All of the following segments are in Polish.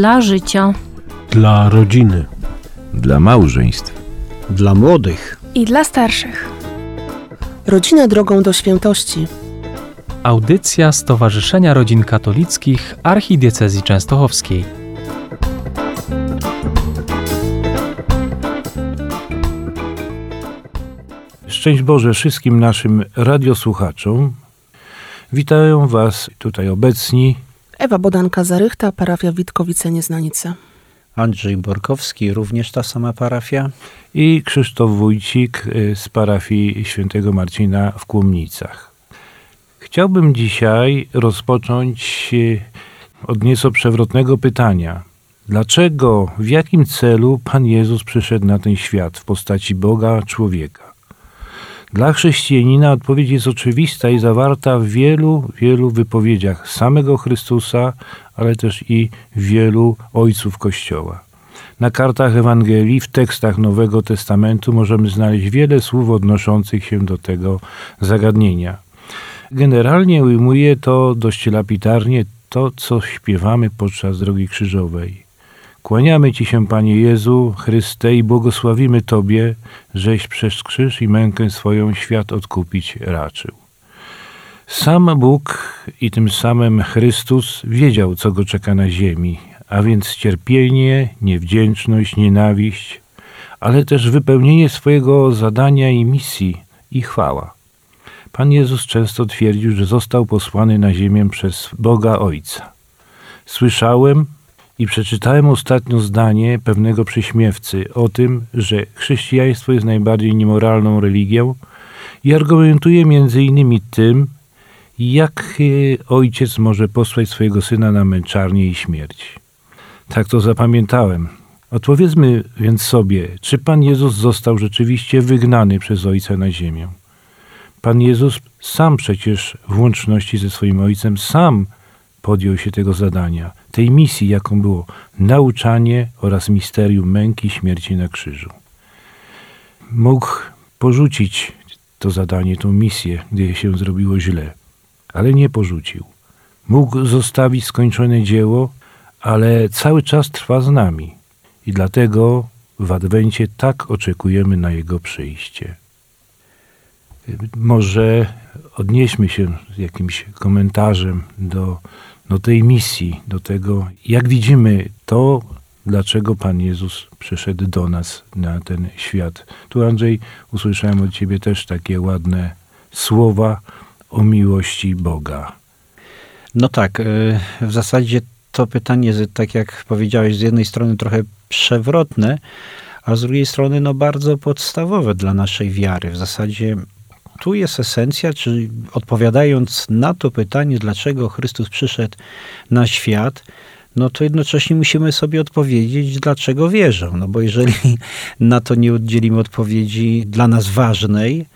Dla życia. Dla rodziny. Dla małżeństw. Dla młodych. I dla starszych. Rodzina drogą do świętości. Audycja Stowarzyszenia Rodzin Katolickich Archidiecezji Częstochowskiej. Szczęść Boże wszystkim naszym radiosłuchaczom. Witają Was tutaj obecni Ewa Bodanka-Zarychta, parafia Witkowice-Nieznanice. Andrzej Borkowski, również ta sama parafia. i Krzysztof Wójcik y, z parafii świętego Marcina w Kłomnicach. Chciałbym dzisiaj rozpocząć y, od nieco przewrotnego pytania. Dlaczego, w jakim celu Pan Jezus przyszedł na ten świat w postaci Boga człowieka? Dla chrześcijanina odpowiedź jest oczywista i zawarta w wielu, wielu wypowiedziach samego Chrystusa, ale też i wielu ojców Kościoła. Na kartach Ewangelii, w tekstach Nowego Testamentu możemy znaleźć wiele słów odnoszących się do tego zagadnienia. Generalnie ujmuje to dość lapidarnie to, co śpiewamy podczas drogi krzyżowej. Kłaniamy Ci się, Panie Jezu, Chryste, i błogosławimy Tobie, żeś przez krzyż i mękę swoją świat odkupić raczył. Sam Bóg i tym samym Chrystus wiedział, co go czeka na ziemi, a więc cierpienie, niewdzięczność, nienawiść, ale też wypełnienie swojego zadania i misji i chwała. Pan Jezus często twierdził, że został posłany na ziemię przez Boga Ojca. Słyszałem i przeczytałem ostatnio zdanie pewnego prześmiewcy o tym, że chrześcijaństwo jest najbardziej niemoralną religią i argumentuje między innymi tym, jak y, ojciec może posłać swojego syna na męczarnię i śmierć. Tak to zapamiętałem. Odpowiedzmy więc sobie, czy Pan Jezus został rzeczywiście wygnany przez Ojca na ziemię? Pan Jezus sam przecież w łączności ze swoim Ojcem sam podjął się tego zadania, tej misji, jaką było nauczanie oraz misterium męki śmierci na krzyżu. Mógł porzucić to zadanie, tą misję, gdy się zrobiło źle, ale nie porzucił. Mógł zostawić skończone dzieło, ale cały czas trwa z nami i dlatego w Adwencie tak oczekujemy na Jego przyjście. Może odnieśmy się jakimś komentarzem do, do tej misji, do tego, jak widzimy to, dlaczego Pan Jezus przyszedł do nas na ten świat. Tu, Andrzej, usłyszałem od Ciebie też takie ładne słowa o miłości Boga. No tak, y, w zasadzie to pytanie, tak jak powiedziałeś, z jednej strony trochę przewrotne, a z drugiej strony no bardzo podstawowe dla naszej wiary. W zasadzie tu jest esencja, czy odpowiadając na to pytanie, dlaczego Chrystus przyszedł na świat, no to jednocześnie musimy sobie odpowiedzieć, dlaczego wierzę. No bo jeżeli na to nie udzielimy odpowiedzi dla nas ważnej,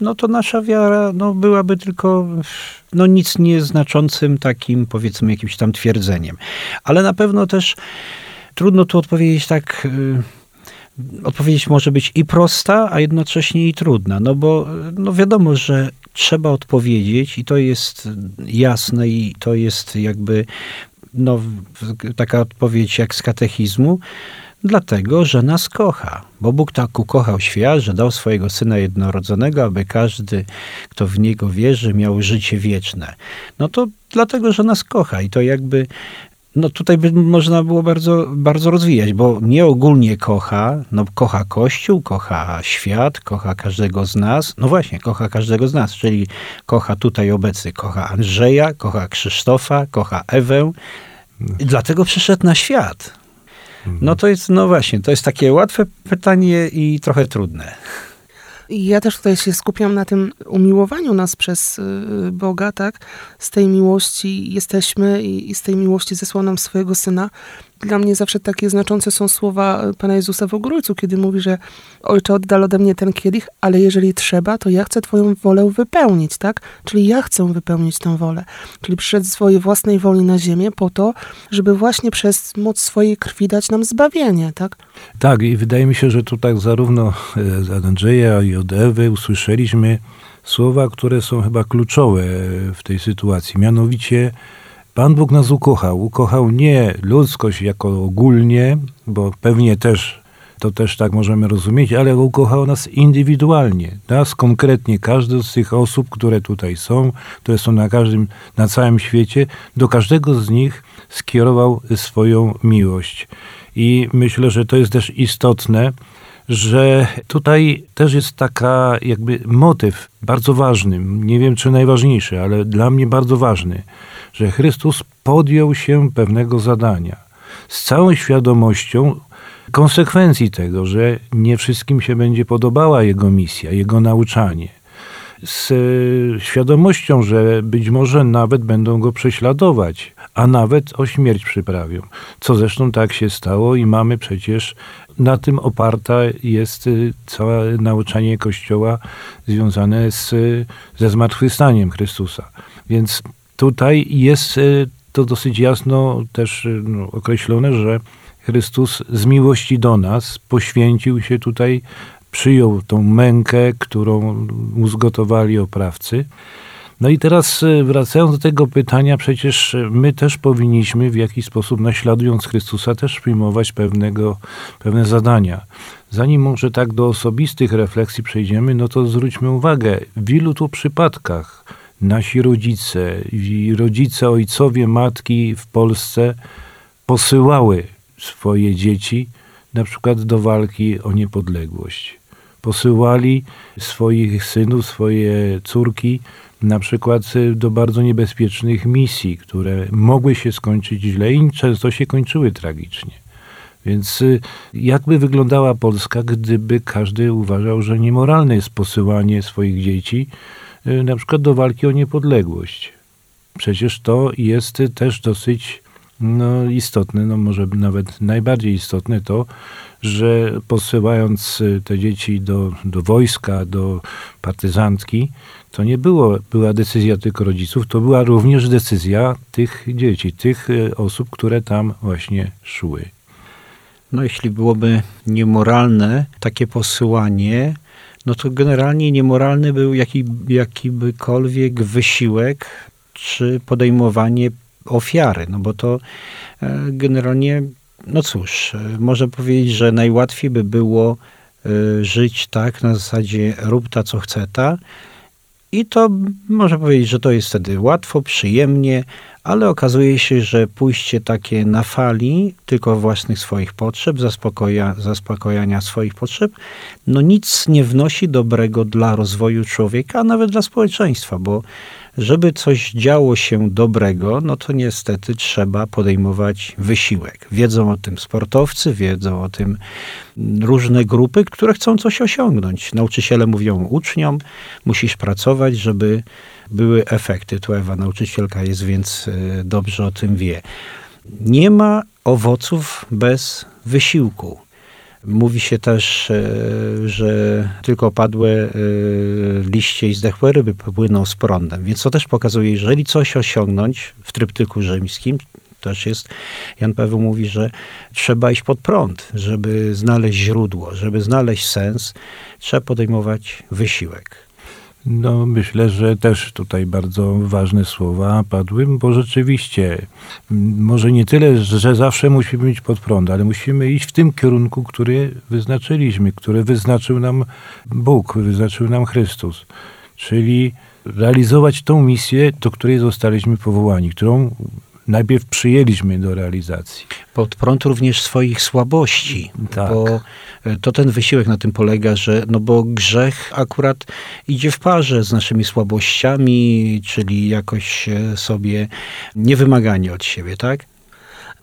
no to nasza wiara no, byłaby tylko no, nic nieznaczącym takim, powiedzmy, jakimś tam twierdzeniem. Ale na pewno też trudno tu odpowiedzieć tak. y, Odpowiedź może być i prosta, a jednocześnie i trudna, no bo no wiadomo, że trzeba odpowiedzieć i to jest jasne i to jest jakby no, taka odpowiedź jak z katechizmu, dlatego, że nas kocha. Bo Bóg tak ukochał świat, że dał swojego Syna jednorodzonego, aby każdy, kto w Niego wierzy, miał życie wieczne. No to dlatego, że nas kocha i to jakby no tutaj by można było bardzo, bardzo rozwijać, bo nie ogólnie kocha, no kocha Kościół, kocha świat, kocha każdego z nas. No właśnie, kocha każdego z nas, czyli kocha tutaj obecny, kocha Andrzeja, kocha Krzysztofa, kocha Ewę. I dlatego przyszedł na świat. No to jest, no właśnie, to jest takie łatwe pytanie i trochę trudne. I ja też tutaj się skupiam na tym umiłowaniu nas przez y, Boga, tak? Z tej miłości jesteśmy i, i z tej miłości zesłał nam swojego Syna. Dla mnie zawsze takie znaczące są słowa y, Pana Jezusa w Ogrójcu, kiedy mówi, że Ojcze, oddal ode mnie ten kielich, ale jeżeli trzeba, to ja chcę Twoją wolę wypełnić, tak? Czyli ja chcę wypełnić tę wolę. Czyli przyszedł swojej własnej woli na ziemię po to, żeby właśnie przez moc swojej krwi dać nam zbawienie, tak? Tak, i wydaje mi się, że tu tak zarówno e, od Andrzeja i od Ewy usłyszeliśmy słowa, które są chyba kluczowe w tej sytuacji. Mianowicie Pan Bóg nas ukochał. Ukochał nie ludzkość jako ogólnie, bo pewnie też to też tak możemy rozumieć, ale ukochał nas indywidualnie. Nas konkretnie, każdy z tych osób, które tutaj są, które są na każdym, na całym świecie, do każdego z nich skierował swoją miłość. I myślę, że to jest też istotne, że tutaj też jest taka jakby motyw bardzo ważny, nie wiem czy najważniejszy, ale dla mnie bardzo ważny, że Chrystus podjął się pewnego zadania z całą świadomością konsekwencji tego, że nie wszystkim się będzie podobała jego misja, jego nauczanie. Z świadomością, że być może nawet będą go prześladować, a nawet o śmierć przyprawią. Co zresztą tak się stało i mamy przecież na tym oparta jest y, całe nauczanie Kościoła związane z, ze zmartwychwstaniem Chrystusa. Więc tutaj jest y, to dosyć jasno też y, no, określone, że Chrystus z miłości do nas poświęcił się tutaj, przyjął tą mękę, którą mu zgotowali oprawcy. No i teraz e, wracając do tego pytania, przecież my też powinniśmy w jakiś sposób, naśladując Chrystusa, też przyjmować pewnego, pewne zadania. Zanim może tak do osobistych refleksji przejdziemy, no to zwróćmy uwagę, w ilu tu przypadkach nasi rodzice i rodzice, ojcowie, matki w Polsce posyłały swoje dzieci na przykład do walki o niepodległość. Posyłali swoich synów, swoje córki na przykład do bardzo niebezpiecznych misji, które mogły się skończyć źle i często się kończyły tragicznie. Więc y, jakby wyglądała Polska, gdyby każdy uważał, że niemoralne jest posyłanie swoich dzieci na przykład do walki o niepodległość? Przecież to jest też dosyć no, istotne, no może nawet najbardziej istotne to, że posyłając y, te dzieci do, do wojska, do partyzantki, to nie było, była decyzja tylko rodziców, to była również decyzja tych dzieci, tych y, osób, które tam właśnie szły. No jeśli byłoby niemoralne takie posyłanie, no to generalnie niemoralny był jaki, jakikolwiek wysiłek czy podejmowanie ofiary, no bo to e, generalnie, no cóż, e, można powiedzieć, że najłatwiej by było e, żyć tak na zasadzie rób ta co chce ta i to można powiedzieć, że to jest wtedy łatwo, przyjemnie, ale okazuje się, że pójście takie na fali tylko własnych swoich potrzeb, zaspokoja, zaspokojania swoich potrzeb, no nic nie wnosi dobrego dla rozwoju człowieka, a nawet dla społeczeństwa, bo żeby coś działo się dobrego, no to niestety trzeba podejmować wysiłek. Wiedzą o tym sportowcy, wiedzą o tym różne grupy, które chcą coś osiągnąć. Nauczyciele mówią uczniom, musisz pracować, żeby były efekty. Tu Ewa, nauczycielka jest, więc e, dobrze o tym wie. Nie ma owoców bez wysiłku. Mówi się też, e, że tylko padłe e, liście i zdechłe ryby płyną z prądem. Więc to też pokazuje, jeżeli coś osiągnąć w tryptyku rzymskim, też jest, Jan Paweł mówi, że trzeba iść pod prąd, żeby znaleźć źródło, żeby znaleźć sens, trzeba podejmować wysiłek. No, myślę, że też tutaj bardzo ważne słowa padły, bo rzeczywiście, może nie tyle, że zawsze musimy być pod prąd, ale musimy iść w tym kierunku, który wyznaczyliśmy, który wyznaczył nam Bóg, wyznaczył nam Chrystus. Czyli realizować tą misję, do której zostaliśmy powołani, którą najpierw przyjęliśmy do realizacji. Pod prąd również swoich słabości, tak. bo e, to ten wysiłek na tym polega, że no bo grzech akurat idzie w parze z naszymi słabościami, czyli jakoś sobie niewymaganie od siebie, tak?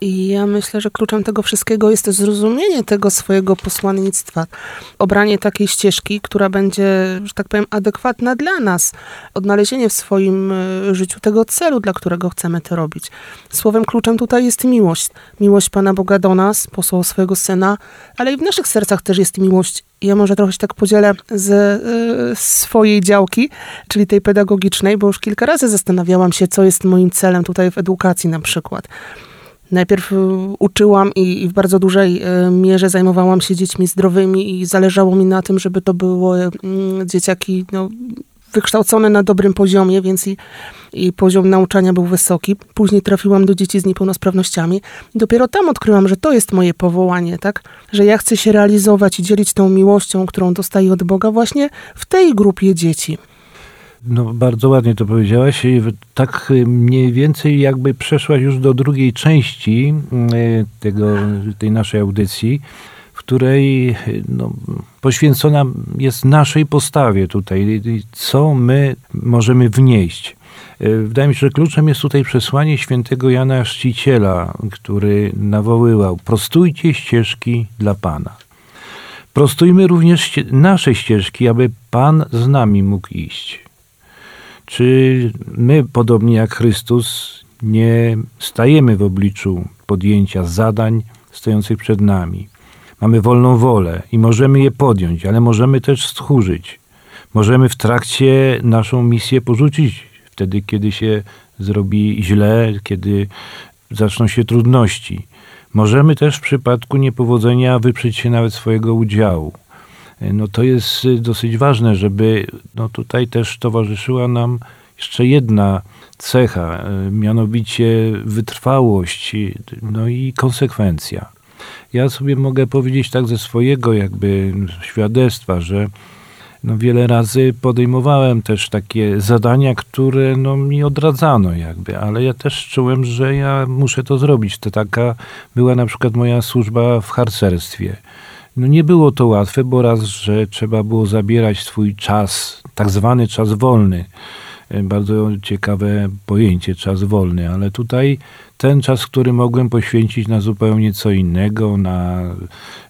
I ja myślę, że kluczem tego wszystkiego jest zrozumienie tego swojego posłannictwa. Obranie takiej ścieżki, która będzie, że tak powiem, adekwatna dla nas. Odnalezienie w swoim e, życiu tego celu, dla którego chcemy to robić. Słowem kluczem tutaj jest miłość. Miłość Pana Boga do nas, posłał swojego Syna, ale i w naszych sercach też jest miłość ja może trochę się tak podzielę z y, swojej działki, czyli tej pedagogicznej, bo już kilka razy zastanawiałam się, co jest moim celem tutaj w edukacji na przykład. Najpierw y, uczyłam i, w bardzo dużej y, mierze zajmowałam się dziećmi zdrowymi i zależało mi na tym, żeby to były mm, dzieciaki no, wykształcone na dobrym poziomie, więc i, i poziom nauczania był wysoki. Później trafiłam do dzieci z niepełnosprawnościami. Dopiero tam odkryłam, że to jest moje powołanie, tak? Że ja chcę się realizować i dzielić tą miłością, którą dostaję od Boga właśnie w tej grupie dzieci. No, bardzo ładnie to powiedziałaś. Tak y, mniej więcej jakby przeszłaś już do drugiej części y, tego, tej naszej audycji, w której y, no, poświęcona jest naszej postawie tutaj, co my możemy wnieść. Wydaje mi się, że kluczem jest tutaj przesłanie świętego Jana Chrzciciela, który nawoływał: prostujcie ścieżki dla Pana. Prostujmy również nasze ścieżki, aby Pan z nami mógł iść. Czy my, podobnie jak Chrystus, nie stajemy w obliczu podjęcia zadań stojących przed nami? Mamy wolną wolę i możemy je podjąć, ale możemy też stchórzyć. Możemy w trakcie naszą misję porzucić wtedy, kiedy się zrobi źle, kiedy zaczną się trudności. Możemy też w przypadku niepowodzenia wyprzeć się nawet swojego udziału. No to jest y, dosyć ważne, żeby no tutaj też towarzyszyła nam jeszcze jedna cecha, y, mianowicie wytrwałość, no i konsekwencja. Ja sobie mogę powiedzieć tak ze swojego jakby świadectwa, że no wiele razy podejmowałem też takie zadania, które no mi odradzano jakby, ale ja też czułem, że ja muszę to zrobić. To taka była na przykład moja służba w harcerstwie. No nie było to łatwe, bo raz, że trzeba było zabierać swój czas, tak zwany czas wolny. E, bardzo ciekawe pojęcie, czas wolny, ale tutaj ten czas, który mogłem poświęcić na zupełnie co innego, na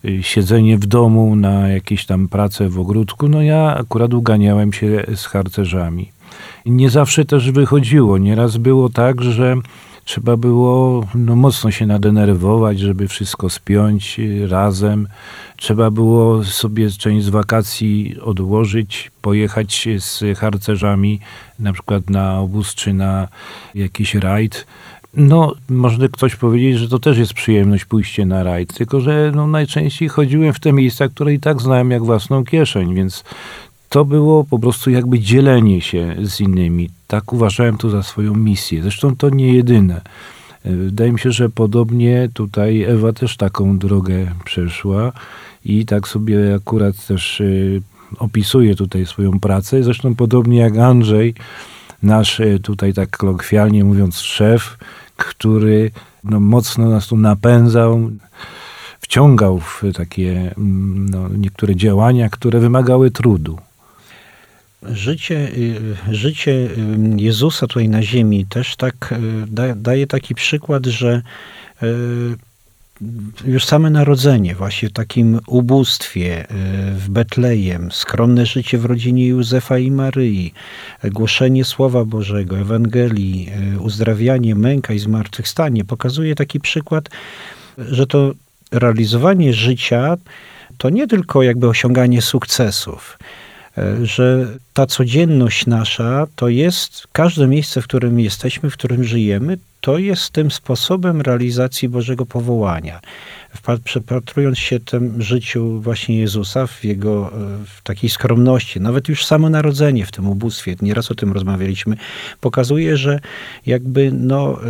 e, siedzenie w domu, na jakieś tam pracę w ogródku, no ja akurat uganiałem się z harcerzami. Nie zawsze też wychodziło. Nieraz było tak, że trzeba było no, mocno się nadenerwować, żeby wszystko spiąć y, razem. Trzeba było sobie część z wakacji odłożyć, pojechać z harcerzami na przykład na obóz czy na jakiś rajd. No, można ktoś powiedzieć, że to też jest przyjemność pójście na rajd, tylko że no, najczęściej chodziłem w te miejsca, które i tak znałem jak własną kieszeń, więc to było po prostu jakby dzielenie się z innymi. Tak uważałem to za swoją misję. Zresztą to nie jedyne. Wydaje mi się, że podobnie tutaj Ewa też taką drogę przeszła i tak sobie akurat też y, opisuje tutaj swoją pracę. Zresztą podobnie jak Andrzej, nasz y, tutaj tak kolokwialnie mówiąc szef, który no, mocno nas tu napędzał, wciągał w takie mm, no, niektóre działania, które wymagały trudu. Życie, y, życie Jezusa tutaj na ziemi też tak y, daje taki przykład, że już same narodzenie, właśnie w takim ubóstwie w Betlejem, skromne życie w rodzinie Józefa i Maryi, głoszenie Słowa Bożego, Ewangelii, uzdrawianie, męka i zmartwychwstanie pokazuje taki przykład, że to realizowanie życia to nie tylko jakby osiąganie sukcesów, E, że ta codzienność nasza to jest każde miejsce, w którym jesteśmy, w którym żyjemy, to jest tym sposobem realizacji Bożego powołania. Przepatrując się tym życiu właśnie Jezusa, w jego e, w takiej skromności, nawet już samo narodzenie w tym ubóstwie, nieraz o tym rozmawialiśmy, pokazuje, że jakby no, e,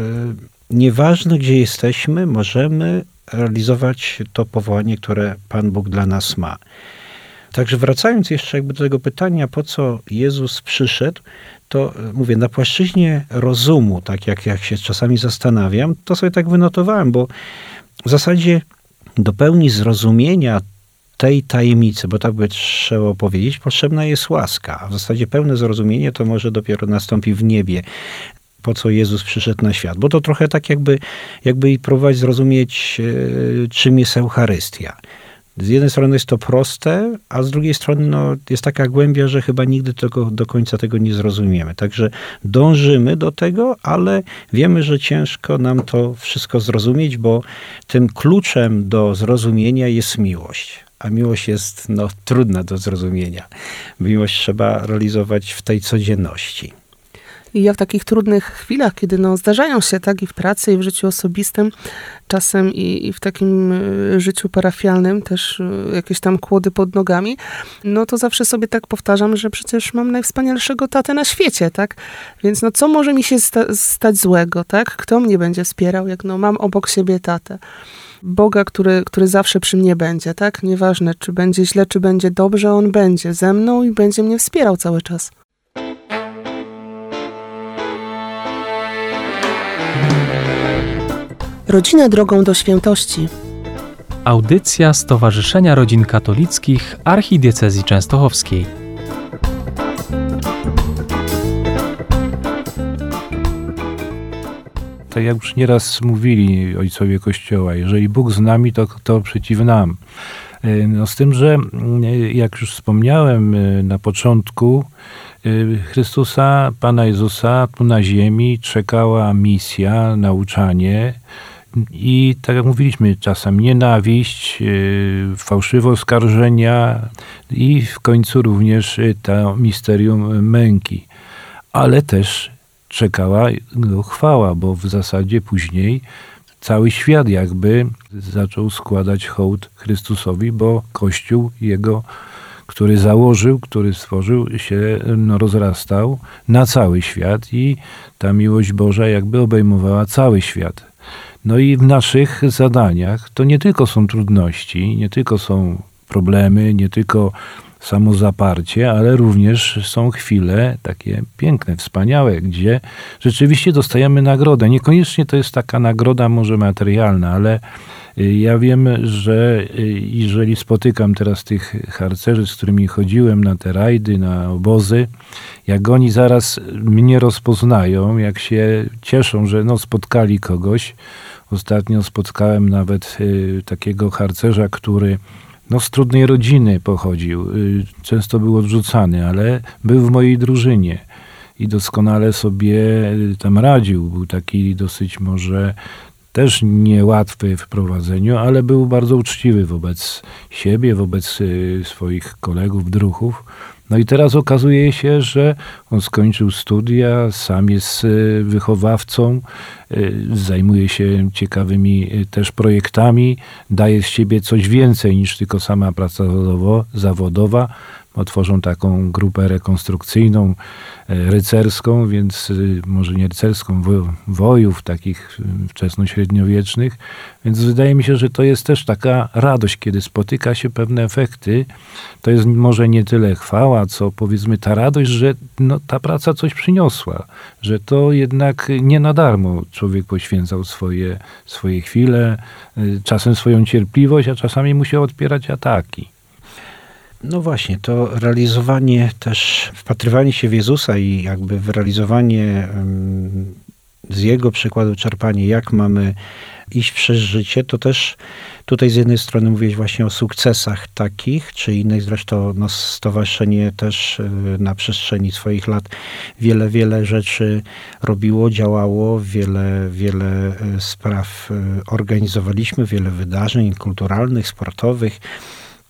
nieważne gdzie jesteśmy, możemy realizować to powołanie, które Pan Bóg dla nas ma. Także wracając jeszcze jakby do tego pytania, po co Jezus przyszedł, to e, mówię, na płaszczyźnie rozumu, tak jak, jak się czasami zastanawiam, to sobie tak wynotowałem, bo w zasadzie do pełni zrozumienia tej tajemnicy, bo tak by trzeba powiedzieć, potrzebna jest łaska. A w zasadzie pełne zrozumienie to może dopiero nastąpi w niebie po co Jezus przyszedł na świat. Bo to trochę tak jakby, jakby i próbować zrozumieć, e, czym jest Eucharystia z jednej strony jest to proste, a z drugiej strony no, jest taka głębia, że chyba nigdy tego, do końca tego nie zrozumiemy. Także dążymy do tego, ale wiemy, że ciężko nam to wszystko zrozumieć, bo tym kluczem do zrozumienia jest miłość. A miłość jest no, trudna do zrozumienia. Miłość trzeba realizować w tej codzienności. I ja w takich trudnych chwilach, kiedy no, zdarzają się tak i w pracy, i w życiu osobistym, czasem i, i w takim y, życiu parafialnym też y, jakieś tam kłody pod nogami, no to zawsze sobie tak powtarzam, że przecież mam najwspanialszego tatę na świecie, tak? Więc no co może mi się sta stać złego, tak? Kto mnie będzie wspierał, jak no mam obok siebie tatę. Boga, który, który zawsze przy mnie będzie, tak? Nieważne, czy będzie źle, czy będzie dobrze, On będzie ze mną i będzie mnie wspierał cały czas. Rodzina drogą do świętości. Audycja Stowarzyszenia Rodzin Katolickich Archidiecezji Częstochowskiej. Tak jak już nieraz mówili ojcowie Kościoła, jeżeli Bóg z nami, to kto przeciw nam. E, no z tym, że e, jak już wspomniałem e, na początku, Chrystusa, Pana Jezusa tu na ziemi czekała misja, nauczanie i tak jak mówiliśmy, czasem nienawiść, fałszywe oskarżenia i w końcu również to misterium męki. Ale też czekała go chwała, bo w zasadzie później cały świat jakby zaczął składać hołd Chrystusowi, bo Kościół jego, który założył, który stworzył, się no, rozrastał na cały świat i ta miłość Boża jakby obejmowała cały świat. No i w naszych zadaniach to nie tylko są trudności, nie tylko są problemy, nie tylko samozaparcie, ale również są chwile takie piękne, wspaniałe, gdzie rzeczywiście dostajemy nagrodę. Niekoniecznie to jest taka nagroda może materialna, ale y, ja wiem, że y, jeżeli spotykam teraz tych harcerzy, z którymi chodziłem na te rajdy, na obozy, jak oni zaraz mnie rozpoznają, jak się cieszą, że no spotkali kogoś. Ostatnio spotkałem nawet y, takiego harcerza, który no, z trudnej rodziny pochodził. Y, często był odrzucany, ale był w mojej drużynie i doskonale sobie y, tam radził. Był taki dosyć może też niełatwy w prowadzeniu, ale był bardzo uczciwy wobec siebie, wobec swoich kolegów, druhów. No i teraz okazuje się, że on skończył studia, sam jest e, wychowawcą, e, zajmuje się ciekawymi e, też projektami, daje z siebie coś więcej niż tylko sama praca zawodowa. Otworzą taką grupę rekonstrukcyjną, rycerską, więc może nie rycerską, wojów takich wczesnośredniowiecznych. Więc wydaje mi się, że to jest też taka radość, kiedy spotyka się pewne efekty. To jest może nie tyle chwała, co powiedzmy ta radość, że no, ta praca coś przyniosła, że to jednak nie na darmo człowiek poświęcał swoje, swoje chwile, czasem swoją cierpliwość, a czasami musiał odpierać ataki. No właśnie, to realizowanie też, wpatrywanie się w Jezusa i jakby realizowanie z Jego przykładu czerpanie, jak mamy iść przez życie, to też tutaj z jednej strony mówiłeś właśnie o sukcesach takich, czy innych, zresztą no, stowarzyszenie też y, na przestrzeni swoich lat wiele, wiele rzeczy robiło, działało, wiele, wiele y, spraw y, organizowaliśmy, wiele wydarzeń kulturalnych, sportowych.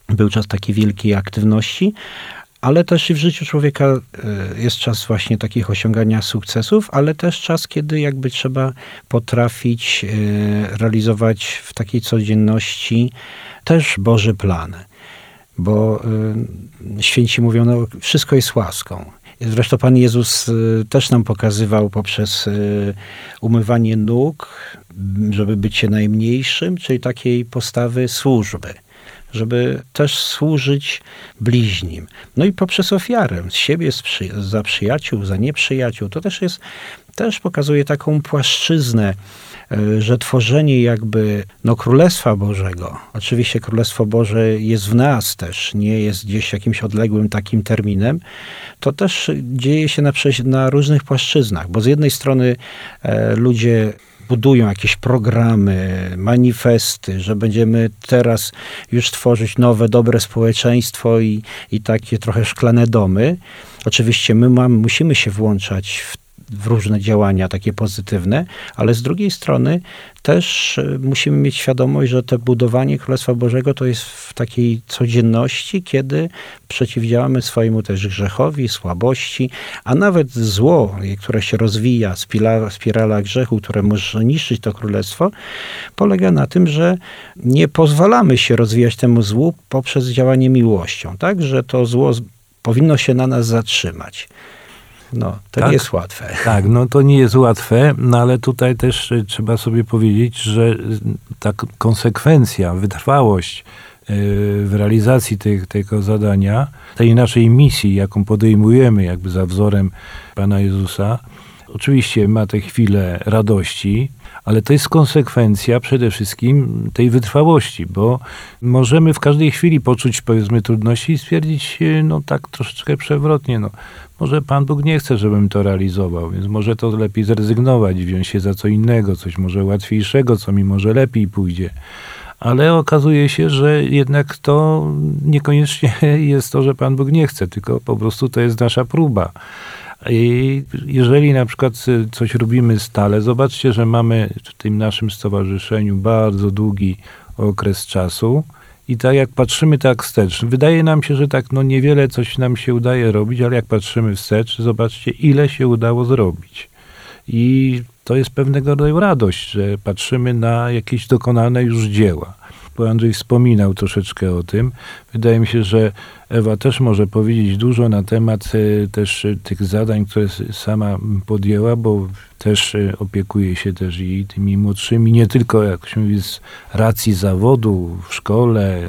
Był czas takiej wielkiej aktywności, ale też i w życiu człowieka e, jest czas właśnie takich osiągania sukcesów, ale też czas, kiedy jakby trzeba potrafić e, realizować w takiej codzienności też Boży plan. Bo e, święci mówią, no wszystko jest łaską. Zresztą Pan Jezus też nam pokazywał poprzez umywanie nóg, żeby być się najmniejszym, czyli takiej postawy służby żeby też służyć bliźnim. No i poprzez ofiarę z siebie, z przy, za przyjaciół, za nieprzyjaciół, to też jest, też pokazuje taką płaszczyznę, e, że tworzenie jakby no, Królestwa Bożego, oczywiście Królestwo Boże jest w nas też, nie jest gdzieś jakimś odległym takim terminem, to też dzieje się na, na różnych płaszczyznach, bo z jednej strony e, ludzie budują jakieś programy, manifesty, że będziemy teraz już tworzyć nowe, dobre społeczeństwo i, i takie trochę szklane domy. Oczywiście my mamy, musimy się włączać w w różne działania takie pozytywne, ale z drugiej strony też e, musimy mieć świadomość, że to budowanie Królestwa Bożego to jest w takiej codzienności, kiedy przeciwdziałamy swojemu też grzechowi, słabości, a nawet zło, które się rozwija, spirala, spirala grzechu, które może niszczyć to królestwo, polega na tym, że nie pozwalamy się rozwijać temu złu poprzez działanie miłością, tak? Że to zło powinno się na nas zatrzymać. No, to Tak. nie jest łatwe. Tak, no to nie jest łatwe, no ale tutaj też y, trzeba sobie powiedzieć, że y, ta konsekwencja, wytrwałość y, w realizacji tych, tego zadania, tej naszej misji, jaką podejmujemy jakby za wzorem Pana Jezusa, oczywiście ma te chwile radości, ale to jest konsekwencja przede wszystkim tej wytrwałości, bo możemy w każdej chwili poczuć powiedzmy trudności i stwierdzić, y, no tak troszeczkę przewrotnie, no może Pan Bóg nie chce, żebym to realizował, więc może to lepiej zrezygnować, wziąć się za co innego, coś może łatwiejszego, co mi może lepiej pójdzie. Ale okazuje się, że jednak to niekoniecznie jest to, że Pan Bóg nie chce, tylko po prostu to jest nasza próba. Jeżeli na przykład coś robimy stale, zobaczcie, że mamy w tym naszym stowarzyszeniu bardzo długi okres czasu i tak jak patrzymy tak wstecz, wydaje nam się, że tak no niewiele coś nam się udaje robić, ale jak patrzymy wstecz, zobaczcie ile się udało zrobić. I to jest pewnego rodzaju radość, że patrzymy na jakieś dokonane już dzieła. Bo Andrzej wspominał troszeczkę o tym. Wydaje mi się, że Ewa też może powiedzieć dużo na temat e, też e, tych zadań, które sama podjęła, bo też e, opiekuje się też i tymi młodszymi, nie tylko jak się mówi z racji zawodu w szkole,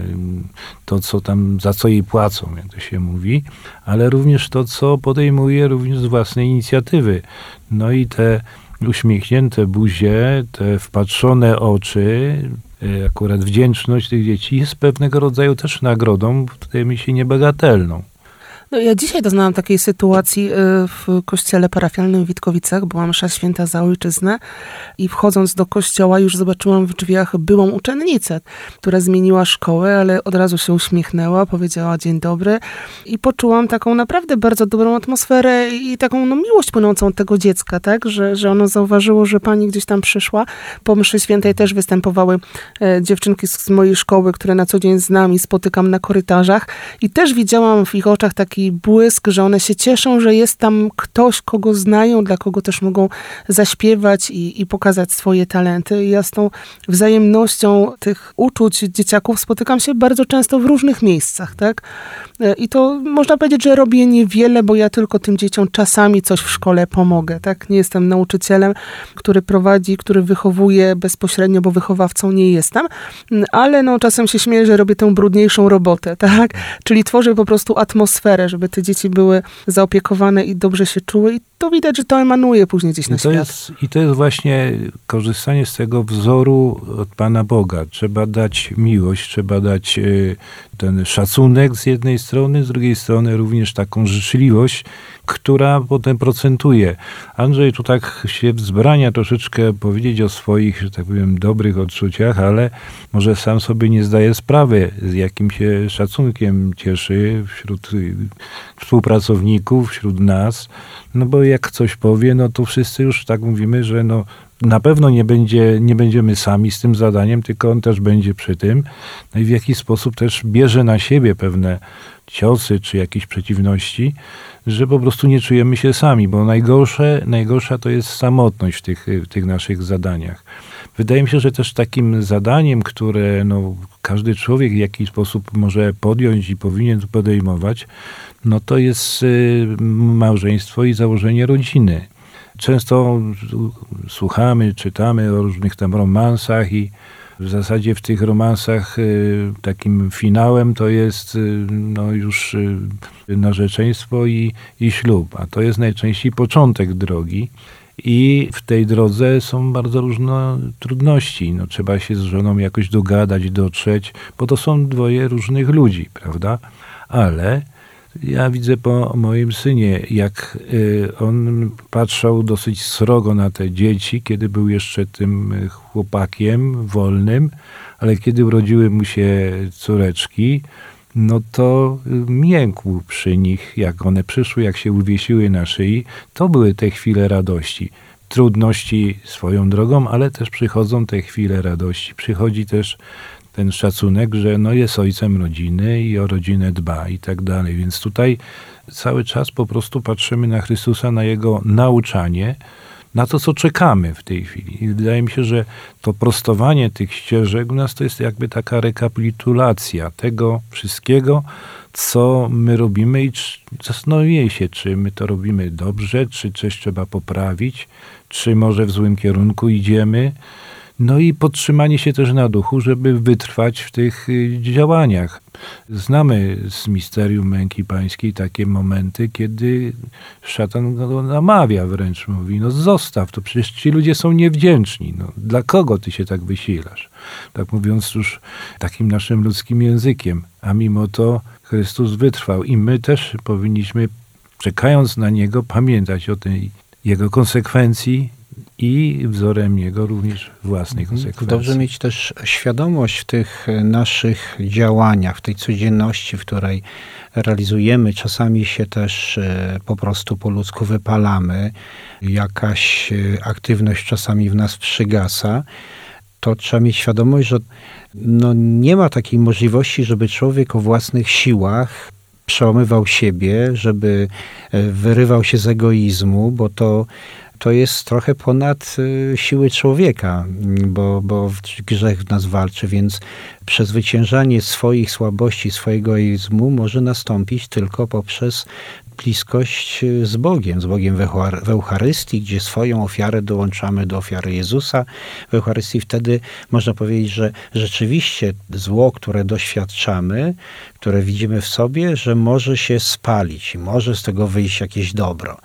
to co tam, za co jej płacą, jak to się mówi, ale również to, co podejmuje również z własnej inicjatywy. No i te uśmiechnięte buzie, te wpatrzone oczy, akurat wdzięczność tych dzieci jest pewnego rodzaju też nagrodą, wydaje mi się niebagatelną. No, ja dzisiaj doznałam takiej sytuacji y, w kościele parafialnym w Witkowicach. Była msza święta za ojczyznę i wchodząc do kościoła już zobaczyłam w drzwiach byłą uczennicę, która zmieniła szkołę, ale od razu się uśmiechnęła, powiedziała dzień dobry i poczułam taką naprawdę bardzo dobrą atmosferę i taką no, miłość płynącą tego dziecka, tak, że, że ono zauważyło, że pani gdzieś tam przyszła. Po mszy świętej też występowały e, dziewczynki z mojej szkoły, które na co dzień z nami spotykam na korytarzach i też widziałam w ich oczach taki błysk, że one się cieszą, że jest tam ktoś, kogo znają, dla kogo też mogą zaśpiewać i, i pokazać swoje talenty. I ja z tą wzajemnością tych uczuć dzieciaków spotykam się bardzo często w różnych miejscach, tak? E, I to można powiedzieć, że robię niewiele, bo ja tylko tym dzieciom czasami coś w szkole pomogę, tak? Nie jestem nauczycielem, który prowadzi, który wychowuje bezpośrednio, bo wychowawcą nie jestem, ale no czasem się śmieję, że robię tę brudniejszą robotę, tak? Czyli tworzę po prostu atmosferę, żeby te dzieci były zaopiekowane i dobrze się czuły i to widać, że to emanuje później gdzieś na I świat. jest, I to jest właśnie korzystanie z tego wzoru od Pana Boga. Trzeba dać miłość, trzeba dać e, ten szacunek z jednej strony, z drugiej strony również taką życzliwość, która potem procentuje. Andrzej tu tak się wzbrania troszeczkę powiedzieć o swoich, że tak powiem, dobrych odczuciach, ale może sam sobie nie zdaje sprawy, z jakim się szacunkiem cieszy wśród współpracowników, wśród nas. No bo jak coś powie, no to wszyscy już tak mówimy, że no na pewno nie, będzie, nie będziemy sami z tym zadaniem, tylko on też będzie przy tym. No i w jaki sposób też bierze na siebie pewne ciosy czy jakieś przeciwności, że po prostu nie czujemy się sami, bo najgorsze, najgorsza to jest samotność w tych, w tych naszych zadaniach. Wydaje mi się, że też takim zadaniem, które no, każdy człowiek w jakiś sposób może podjąć i powinien podejmować, no to jest y, małżeństwo i założenie rodziny. Często słuchamy, czytamy o różnych tam romansach i w zasadzie w tych romansach y, takim finałem to jest y, no już y, narzeczeństwo i, i ślub, a to jest najczęściej początek drogi. I w tej drodze są bardzo różne trudności. No, trzeba się z żoną jakoś dogadać, dotrzeć, bo to są dwoje różnych ludzi, prawda? Ale ja widzę po moim synie, jak y, on patrzał dosyć srogo na te dzieci, kiedy był jeszcze tym y, chłopakiem wolnym, ale kiedy urodziły mu się córeczki, no to y, miękł przy nich, jak one przyszły, jak się uwiesiły na szyi. To były te chwile radości. Trudności swoją drogą, ale też przychodzą te chwile radości. Przychodzi też ten szacunek, że no jest ojcem rodziny i o rodzinę dba i tak dalej. Więc tutaj cały czas po prostu patrzymy na Chrystusa, na Jego nauczanie, na to, co czekamy w tej chwili. I wydaje mi się, że to prostowanie tych ścieżek u nas to jest jakby taka rekapitulacja tego wszystkiego, co my robimy i zastanowię się, czy my to robimy dobrze, czy coś trzeba poprawić, czy może w złym kierunku idziemy. No i podtrzymanie się też na duchu, żeby wytrwać w tych y, działaniach. Znamy z misterium męki pańskiej takie momenty, kiedy szatan go namawia wręcz, mówi, no zostaw, to przecież ci ludzie są niewdzięczni. No, dla kogo ty się tak wysilasz? Tak mówiąc już takim naszym ludzkim językiem. A mimo to Chrystus wytrwał i my też powinniśmy, czekając na Niego, pamiętać o tej Jego konsekwencji i wzorem jego również własnej Mhm. konsekwencji. Dobrze mieć też świadomość w tych naszych działaniach, w tej codzienności, w której realizujemy. Czasami się też e, po prostu po ludzku wypalamy. Jakaś e, aktywność czasami w nas przygasa. To trzeba mieć świadomość, że no nie ma takiej możliwości, żeby człowiek o własnych siłach przełamywał siebie, żeby e, wyrywał się z egoizmu, bo to to jest trochę ponad y, siły człowieka, bo, bo grzech w nas walczy, więc przezwyciężanie swoich słabości, swojego egoizmu może nastąpić tylko poprzez bliskość y, z Bogiem, z Bogiem w Eucharystii, gdzie swoją ofiarę dołączamy do ofiary Jezusa. W Eucharystii wtedy można powiedzieć, że rzeczywiście zło, które doświadczamy, które widzimy w sobie, że może się spalić i może z tego wyjść jakieś dobro.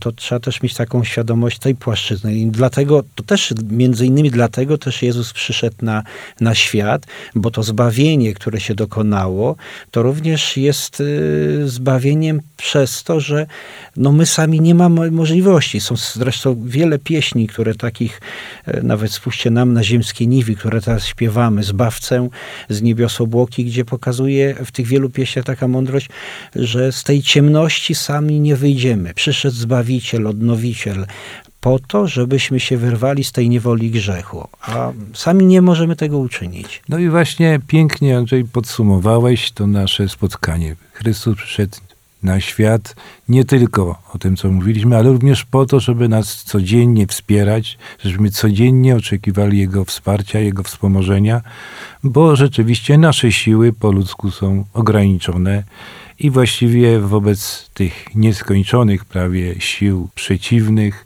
To trzeba też mieć taką świadomość tej płaszczyzny i dlatego, to też między innymi dlatego też Jezus przyszedł na, na świat, bo to zbawienie, które się dokonało, to również jest y, zbawieniem przez to, że no my sami nie mamy możliwości. Są zresztą wiele pieśni, które takich, e, nawet spójrzcie nam na ziemskie niwi, które teraz śpiewamy, Zbawcę z niebios obłoki, gdzie pokazuje w tych wielu pieśniach taka mądrość, że z tej ciemności sami nie wyjdziemy. Przyszedł Zbawiciel, Odnowiciel, po to, żebyśmy się wyrwali z tej niewoli grzechu, a sami nie możemy tego uczynić. No i właśnie pięknie, Andrzej, podsumowałeś to nasze spotkanie. Chrystus przyszedł na świat nie tylko o tym, co mówiliśmy, ale również po to, żeby nas codziennie wspierać, żebyśmy codziennie oczekiwali Jego wsparcia, Jego wspomożenia, bo rzeczywiście nasze siły po ludzku są ograniczone i właściwie wobec tych nieskończonych prawie sił przeciwnych,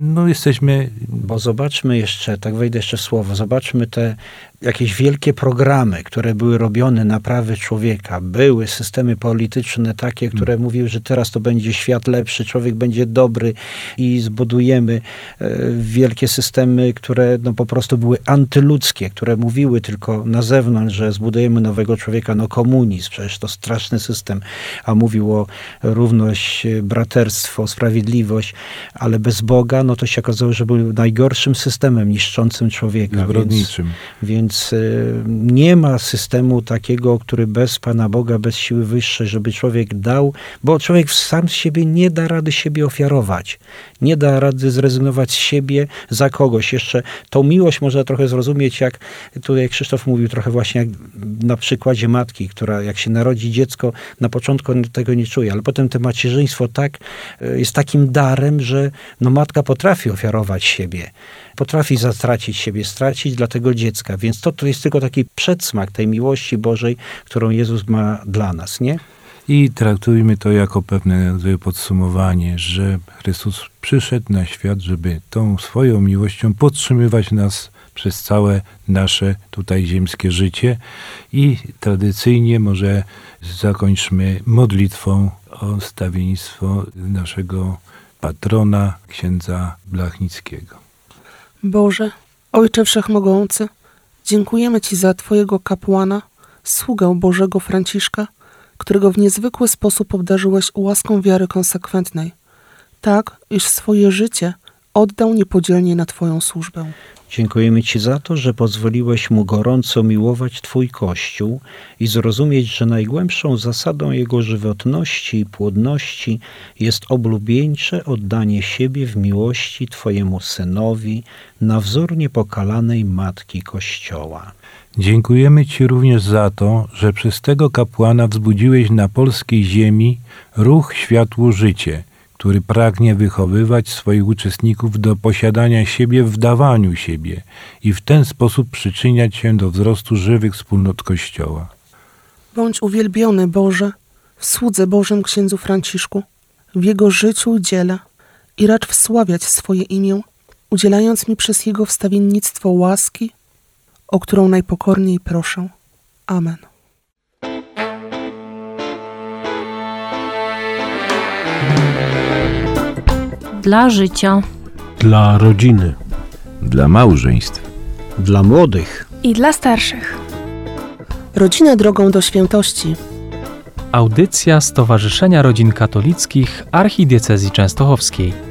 no jesteśmy... Bo zobaczmy jeszcze, tak wejdę jeszcze w słowo, zobaczmy te jakieś wielkie programy, które były robione na prawy człowieka, były systemy polityczne takie, które hmm. mówiły, że teraz to będzie świat lepszy, człowiek będzie dobry i zbudujemy e, wielkie systemy, które no, po prostu były antyludzkie, które mówiły tylko na zewnątrz, że zbudujemy nowego człowieka, no komunizm, przecież to straszny system, a mówił o równość, braterstwo, sprawiedliwość, ale bez Boga, no to się okazało, że był najgorszym systemem niszczącym człowieka. Zbrodniczym. Więc, więc więc y, nie ma systemu takiego, który bez Pana Boga, bez siły wyższej, żeby człowiek dał, bo człowiek sam z siebie nie da rady siebie ofiarować. Nie da rady zrezygnować z siebie za kogoś. Jeszcze tą miłość można trochę zrozumieć, jak tutaj Krzysztof mówił trochę właśnie na przykładzie matki, która jak się narodzi dziecko, na początku tego nie czuje, ale potem to macierzyństwo tak y, jest takim darem, że no matka potrafi ofiarować siebie potrafi zatracić siebie, stracić dla tego dziecka. Więc to, to jest tylko taki przedsmak tej miłości Bożej, którą Jezus ma dla nas, nie? I traktujmy to jako pewne podsumowanie, że Chrystus przyszedł na świat, żeby tą swoją miłością podtrzymywać nas przez całe nasze tutaj ziemskie życie. I tradycyjnie może zakończmy modlitwą o stawiennictwo naszego patrona, księdza Blachnickiego. Boże, Ojcze Wszechmogący, dziękujemy Ci za Twojego kapłana, sługę Bożego Franciszka, którego w niezwykły sposób obdarzyłeś łaską wiary konsekwentnej, tak iż swoje życie oddał niepodzielnie na Twoją służbę. Dziękujemy Ci za to, że pozwoliłeś mu gorąco miłować Twój Kościół i zrozumieć, że najgłębszą zasadą jego żywotności i płodności jest oblubieńcze oddanie siebie w miłości Twojemu Synowi na wzór niepokalanej Matki Kościoła. Dziękujemy Ci również za to, że przez tego kapłana wzbudziłeś na polskiej ziemi ruch Światło Życie, który pragnie wychowywać swoich uczestników do posiadania siebie w dawaniu siebie i w ten sposób przyczyniać się do wzrostu żywych wspólnot Kościoła. Bądź uwielbiony Boże, w słudze Bożym księdzu Franciszku, w jego życiu i dziele i racz wsławiać swoje imię, udzielając mi przez jego wstawiennictwo łaski, o którą najpokorniej proszę. Amen. Dla życia. Dla rodziny. Dla małżeństw. Dla młodych i dla starszych. Rodzinę drogą do świętości. Audycja Stowarzyszenia Rodzin Katolickich Archidiecezji Częstochowskiej.